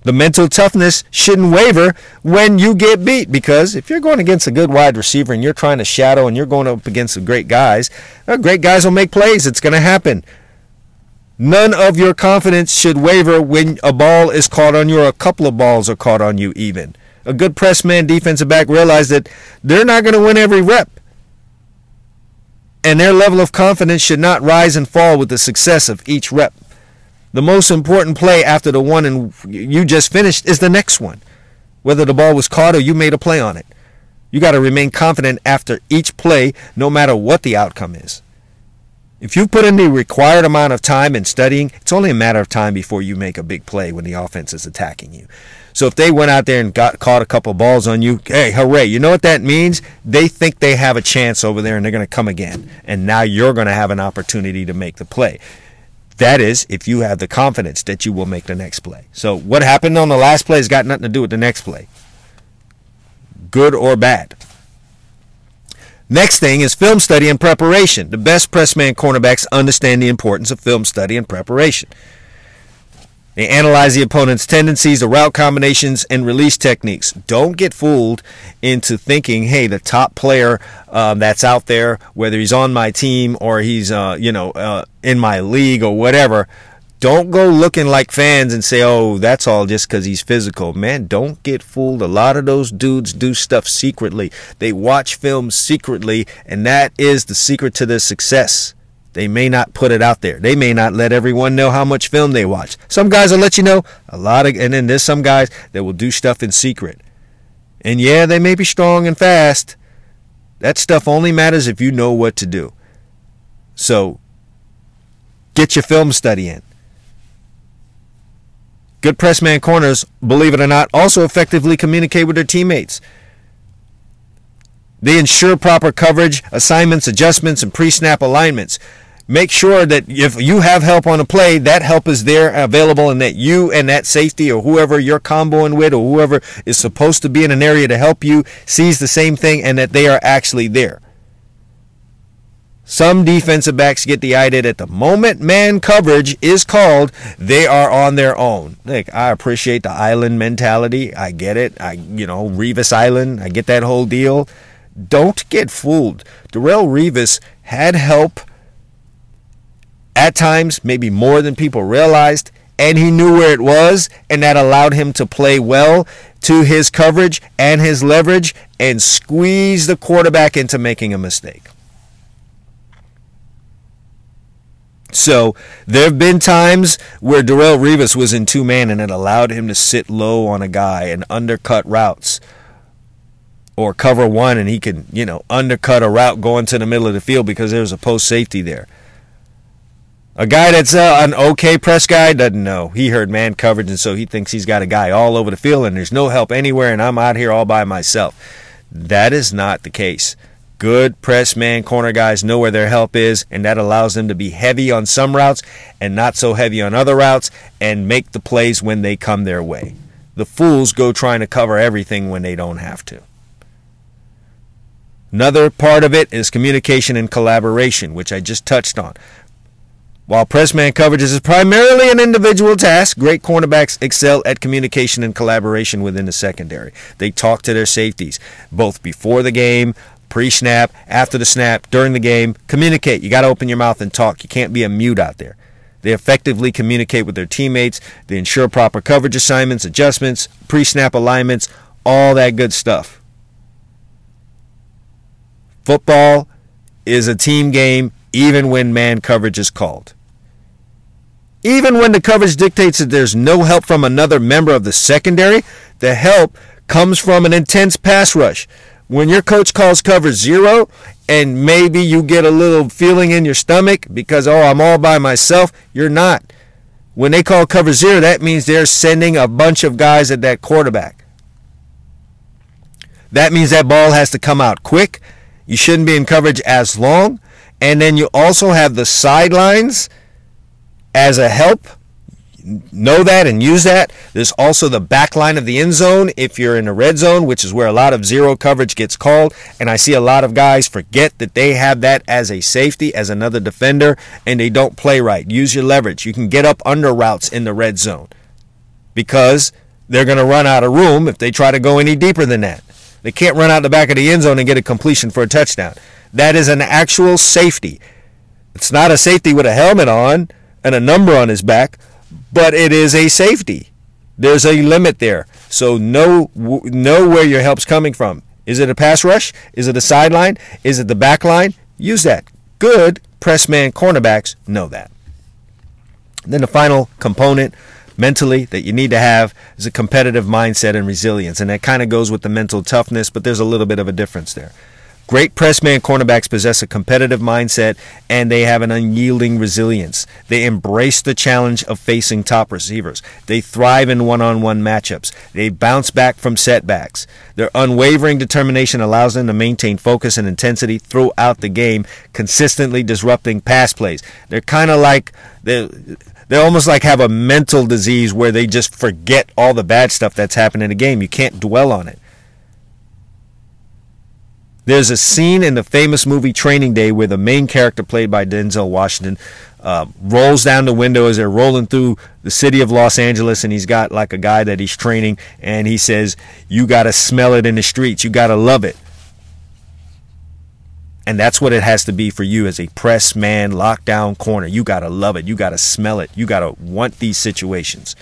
The mental toughness shouldn't waver when you get beat because if you're going against a good wide receiver and you're trying to shadow and you're going up against some great guys, uh, great guys will make plays. It's going to happen. None of your confidence should waver when a ball is caught on you or a couple of balls are caught on you even. A good press man defensive back realize that they're not going to win every rep. And their level of confidence should not rise and fall with the success of each rep. The most important play after the one and you just finished is the next one. Whether the ball was caught or you made a play on it. You got to remain confident after each play, no matter what the outcome is. If you put in the required amount of time in studying, it's only a matter of time before you make a big play when the offense is attacking you. So if they went out there and got caught a couple balls on you, hey, hooray! You know what that means? They think they have a chance over there, and they're going to come again. And now you're going to have an opportunity to make the play. That is, if you have the confidence that you will make the next play. So, what happened on the last play has got nothing to do with the next play, good or bad. Next thing is film study and preparation. The best press man cornerbacks understand the importance of film study and preparation. They analyze the opponent's tendencies, the route combinations, and release techniques. Don't get fooled into thinking, hey, the top player um, that's out there, whether he's on my team or he's, uh, you know, uh, in my league or whatever, don't go looking like fans and say, oh, that's all just because he's physical. Man, don't get fooled. A lot of those dudes do stuff secretly. They watch films secretly, and that is the secret to their success. They may not put it out there. They may not let everyone know how much film they watch. Some guys will let you know a lot of, and then there's some guys that will do stuff in secret. And yeah, they may be strong and fast. That stuff only matters if you know what to do. So get your film study in. Good pressman corners, believe it or not, also effectively communicate with their teammates. They ensure proper coverage, assignments, adjustments, and pre snap alignments make sure that if you have help on a play, that help is there available and that you and that safety or whoever you're comboing with or whoever is supposed to be in an area to help you sees the same thing and that they are actually there. Some defensive backs get the idea that the moment man coverage is called, they are on their own. Like I appreciate the island mentality. I get it. I you know, Revis Island, I get that whole deal. Don't get fooled. Darrelle Revis had help at times, maybe more than people realized, and he knew where it was, and that allowed him to play well to his coverage and his leverage and squeeze the quarterback into making a mistake. So there have been times where Darrelle Revis was in two man and it allowed him to sit low on a guy and undercut routes or cover one and he can, you know, undercut a route going to the middle of the field because there's a post safety there. A guy that's uh, an okay press guy doesn't know. He heard man coverage, and so he thinks he's got a guy all over the field, and there's no help anywhere, and I'm out here all by myself. That is not the case. Good press man corner guys know where their help is, and that allows them to be heavy on some routes and not so heavy on other routes and make the plays when they come their way. The fools go trying to cover everything when they don't have to. Another part of it is communication and collaboration, which I just touched on. While press man coverage is primarily an individual task, great cornerbacks excel at communication and collaboration within the secondary. They talk to their safeties, both before the game, pre snap, after the snap, during the game. Communicate. You got to open your mouth and talk. You can't be a mute out there. They effectively communicate with their teammates. They ensure proper coverage assignments, adjustments, pre snap alignments, all that good stuff. Football is a team game even when man coverage is called. Even when the coverage dictates that there's no help from another member of the secondary, the help comes from an intense pass rush. When your coach calls cover zero and maybe you get a little feeling in your stomach because, oh, I'm all by myself, you're not. When they call cover zero, that means they're sending a bunch of guys at that quarterback. That means that ball has to come out quick. You shouldn't be in coverage as long. And then you also have the sidelines as a help. Know that and use that. There's also the back line of the end zone if you're in the red zone, which is where a lot of zero coverage gets called. And I see a lot of guys forget that they have that as a safety, as another defender, and they don't play right. Use your leverage. You can get up under routes in the red zone because they're going to run out of room if they try to go any deeper than that. They can't run out the back of the end zone and get a completion for a touchdown. That is an actual safety. It's not a safety with a helmet on and a number on his back, but it is a safety. There's a limit there. So know know where your help's coming from. Is it a pass rush? Is it a sideline? Is it the back line? Use that. Good press man cornerbacks know that. Then the final component mentally that you need to have is a competitive mindset and resilience. And that kind of goes with the mental toughness, but there's a little bit of a difference there. Great press man cornerbacks possess a competitive mindset and they have an unyielding resilience. They embrace the challenge of facing top receivers. They thrive in one on one matchups. They bounce back from setbacks. Their unwavering determination allows them to maintain focus and intensity throughout the game, consistently disrupting pass plays. They're kind of like they they almost like have a mental disease where they just forget all the bad stuff that's happened in the game. You can't dwell on it. There's a scene in the famous movie Training Day where the main character, played by Denzel Washington, uh, rolls down the window as they're rolling through the city of Los Angeles, and he's got like a guy that he's training, and he says, "You got to smell it in the streets. You got to love it." And that's what it has to be for you as a press man, lockdown corner. You got to love it. You got to smell it. You got to want these situations.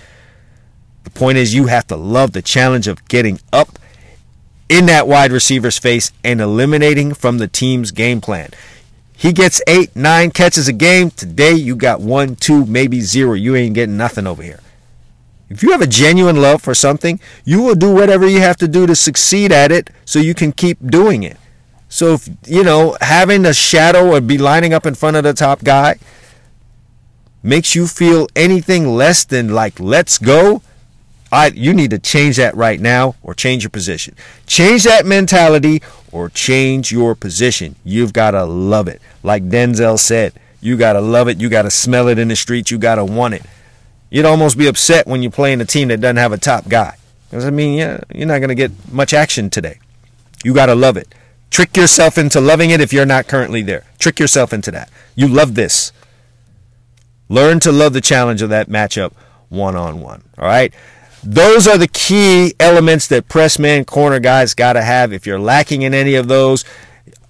The point is, you have to love the challenge of getting up in that wide receiver's face and eliminating from the team's game plan. He gets eight, nine catches a game. Today, you got one, two, maybe zero. You ain't getting nothing over here. If you have a genuine love for something, you will do whatever you have to do to succeed at it so you can keep doing it. So, if, you know, having a shadow or be lining up in front of the top guy makes you feel anything less than like, let's go, I, you need to change that right now or change your position. Change that mentality or change your position. You've got to love it. Like Denzel said, you got to love it. You got to smell it in the streets. You got to want it. You'd almost be upset when you're playing a team that doesn't have a top guy. Because, I mean, yeah, you're not going to get much action today. You got to love it. Trick yourself into loving it if you're not currently there. Trick yourself into that. You love this. Learn to love the challenge of that matchup one on one. All right. Those are the key elements that press man corner guys got to have. If you're lacking in any of those,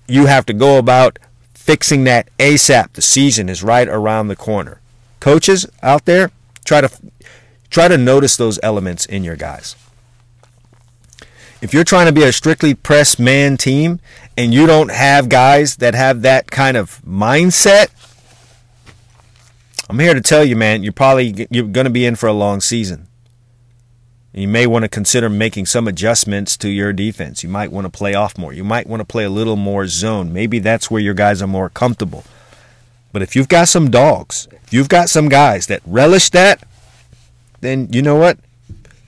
you have to go about fixing that ASAP. The season is right around the corner. Coaches out there, try to try to notice those elements in your guys. If you're trying to be a strictly press man team and you don't have guys that have that kind of mindset, I'm here to tell you, man, you're probably you're going to be in for a long season. You may want to consider making some adjustments to your defense. You might want to play off more. You might want to play a little more zone. Maybe that's where your guys are more comfortable. But if you've got some dogs, if you've got some guys that relish that, then you know what?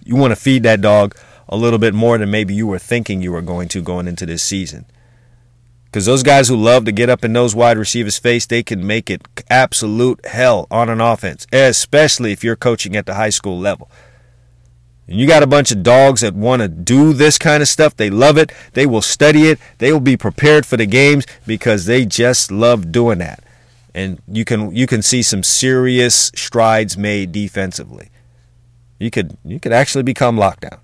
You want to feed that dog a little bit more than maybe you were thinking you were going to going into this season. Because those guys who love to get up in those wide receivers' face, they can make it absolute hell on an offense, especially if you're coaching at the high school level. And you got a bunch of dogs that want to do this kind of stuff. They love it. They will study it. They will be prepared for the games because they just love doing that. And you can you can see some serious strides made defensively. You could you could actually become lockdown.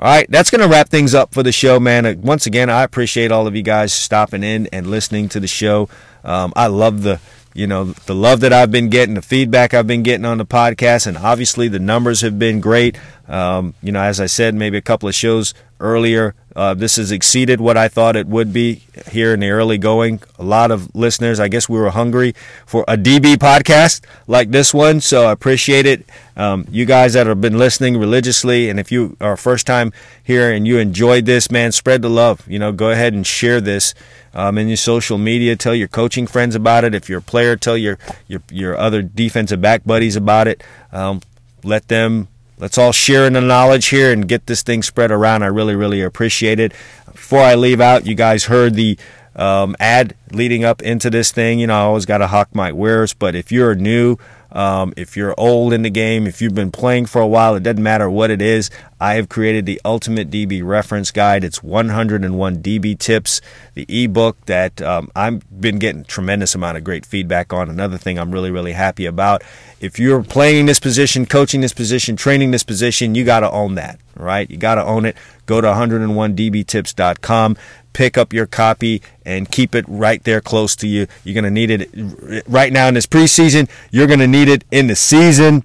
All right, that's going to wrap things up for the show, man. Uh, once again, I appreciate all of you guys stopping in and listening to the show. Um, I love the you know the love that I've been getting, the feedback I've been getting on the podcast, and obviously the numbers have been great. Um, you know, as I said, maybe a couple of shows earlier, uh, this has exceeded what I thought it would be here in the early going. A lot of listeners, I guess we were hungry for a DB podcast like this one, so I appreciate it. Um, you guys that have been listening religiously, and if you are first time here and you enjoyed this, man, spread the love. You know, go ahead and share this um, in your social media. Tell your coaching friends about it. If you're a player, tell your your your other defensive back buddies about it. Um, let them let's all share in the knowledge here and get this thing spread around. I really, really appreciate it. Before I leave out, you guys heard the um, ad leading up into this thing. You know, I always got to hawk my wares, but if you're new, um, if you're old in the game, if you've been playing for a while, it doesn't matter what it is. I have created the Ultimate DB Reference Guide. It's 101 DB tips, the ebook that um, I've been getting tremendous amount of great feedback on. Another thing I'm really, really happy about. If you're playing this position, coaching this position, training this position, you got to own that, right? You got to own it. Go to 101dbtips.com pick up your copy and keep it right there close to you. You're going to need it right now in this preseason. You're going to need it in the season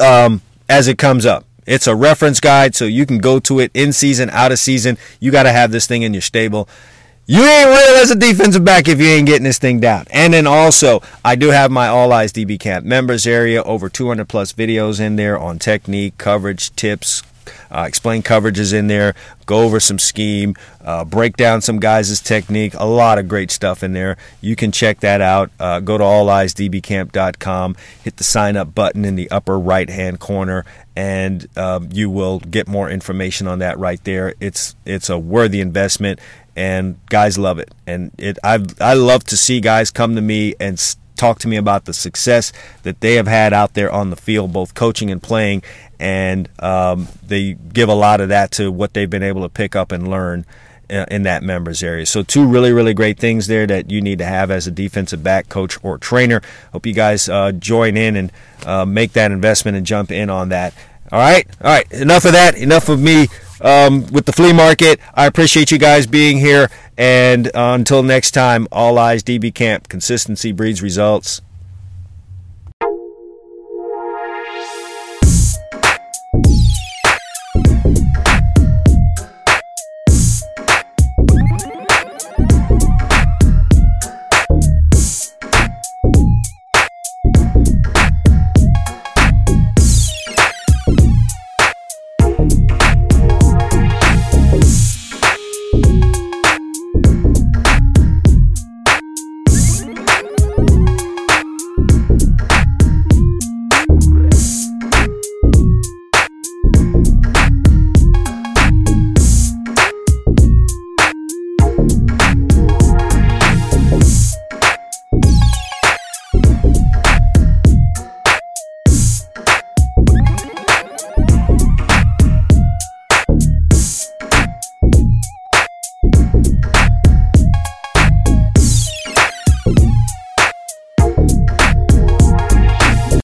um, as it comes up. It's a reference guide, so you can go to it in season, out of season. You got to have this thing in your stable. You ain't real as a defensive back if you ain't getting this thing down. And then also, I do have my All Eyes DB Camp members area, over 200 plus videos in there on technique, coverage, tips, uh, explain coverages in there, go over some scheme, uh, break down some guys' technique. A lot of great stuff in there. You can check that out. Uh, go to alleyesdbcamp.com, hit the sign up button in the upper right hand corner, and um, you will get more information on that right there. It's it's a worthy investment, and guys love it. And it I I love to see guys come to me and talk to me about the success that they have had out there on the field, both coaching and playing, and um, they give a lot of that to what they've been able to pick up and learn uh, in that members area. So two really really great things there that you need to have as a defensive back coach or trainer. Hope you guys uh, join in and uh, make that investment and jump in on that. All right, all right. Enough of that. Enough of me um, with the flea market. I appreciate you guys being here. And uh, until next time, all eyes DB Camp. Consistency breeds results.